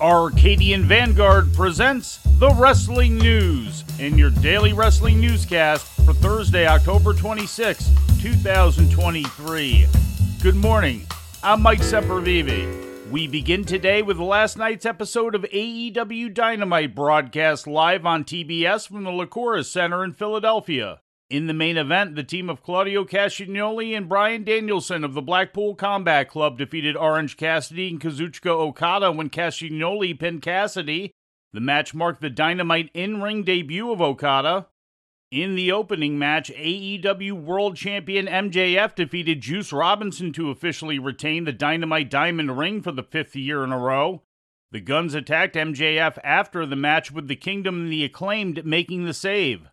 Arcadian Vanguard presents the Wrestling News in your daily wrestling newscast for Thursday, October 26, 2023. Good morning. I'm Mike Sempervive. We begin today with last night's episode of AEW Dynamite broadcast live on TBS from the Liacouras Center in Philadelphia. In the main event, the team of Claudio Castagnoli and Bryan Danielson of the Blackpool Combat Club defeated Orange Cassidy and Kazuchika Okada when Castagnoli pinned Cassidy. The match marked the Dynamite in ring debut of Okada. In the opening match, AEW World Champion MJF defeated Juice Robinson to officially retain the Dynamite Diamond Ring for the fifth year in a row. The Gunns attacked MJF after the match with the Kingdom and the Acclaimed making the save.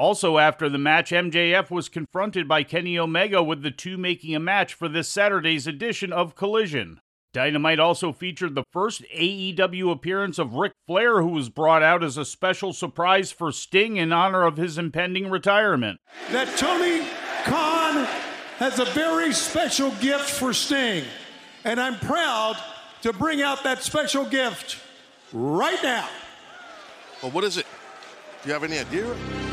Also, after the match, MJF was confronted by Kenny Omega with the two making a match for this Saturday's edition of Collision. Dynamite also featured the first AEW appearance of Ric Flair, who was brought out as a special surprise for Sting in honor of his impending retirement. That Tony Khan has a very special gift for Sting, and I'm proud to bring out that special gift right now. Well, what is it? Do you have any idea?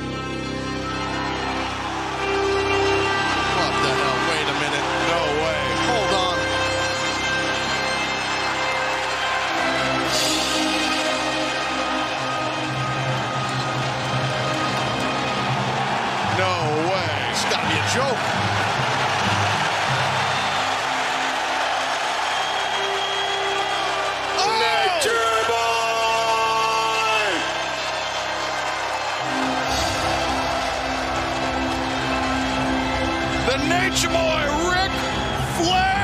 No way. It's got to be a joke. Oh! Nature Boy! The Nature Boy, Ric Flair.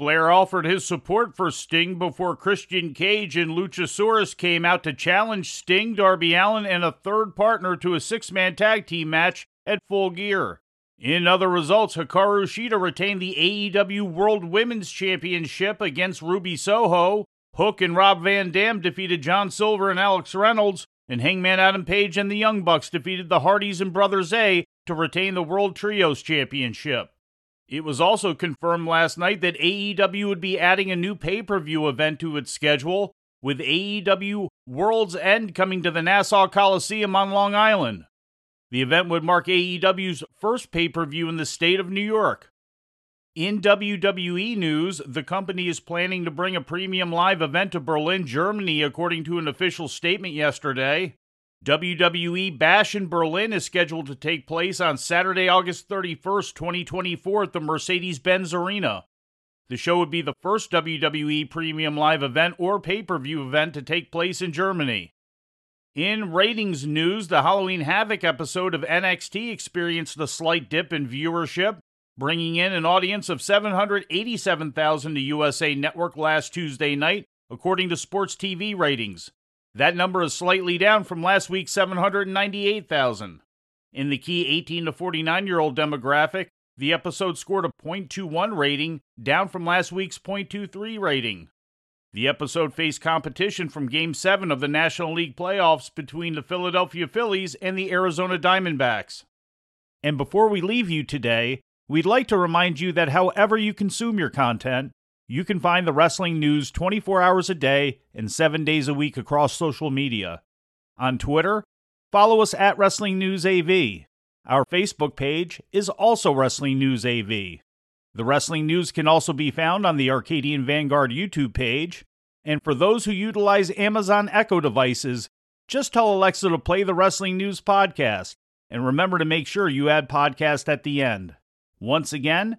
Flair offered his support for Sting before Christian Cage and Luchasaurus came out to challenge Sting, Darby Allin, and a third partner to a six man tag team match at Full Gear. In other results, Hikaru Shida retained the AEW World Women's Championship against Ruby Soho. Hook and Rob Van Dam defeated John Silver and Alex Reynolds, and Hangman Adam Page and the Young Bucks defeated the Hardys and Brother Zay to retain the World Trios Championship. It was also confirmed last night that AEW would be adding a new pay per view event to its schedule, with AEW World's End coming to the Nassau Coliseum on Long Island. The event would mark AEW's first pay per view in the state of New York. In WWE news, the company is planning to bring a premium live event to Berlin, Germany, according to an official statement yesterday. WWE Bash in Berlin is scheduled to take place on Saturday, August 31st, 2024, at the Mercedes Benz Arena. The show would be the first WWE premium live event or pay per view event to take place in Germany. In ratings news, the Halloween Havoc episode of NXT experienced a slight dip in viewership, bringing in an audience of 787,000 to USA Network last Tuesday night, according to Sports TV ratings. That number is slightly down from last week's 798,000. In the key 18 to 49 year old demographic, the episode scored a .21 rating, down from last week's .23 rating. The episode faced competition from Game 7 of the National League playoffs between the Philadelphia Phillies and the Arizona Diamondbacks. And before we leave you today, we'd like to remind you that however you consume your content, you can find the wrestling news 24 hours a day and 7 days a week across social media. On Twitter, follow us at Wrestling News AV. Our Facebook page is also Wrestling News AV. The wrestling news can also be found on the Arcadian Vanguard YouTube page. And for those who utilize Amazon Echo devices, just tell Alexa to play the Wrestling News podcast. And remember to make sure you add podcast at the end. Once again,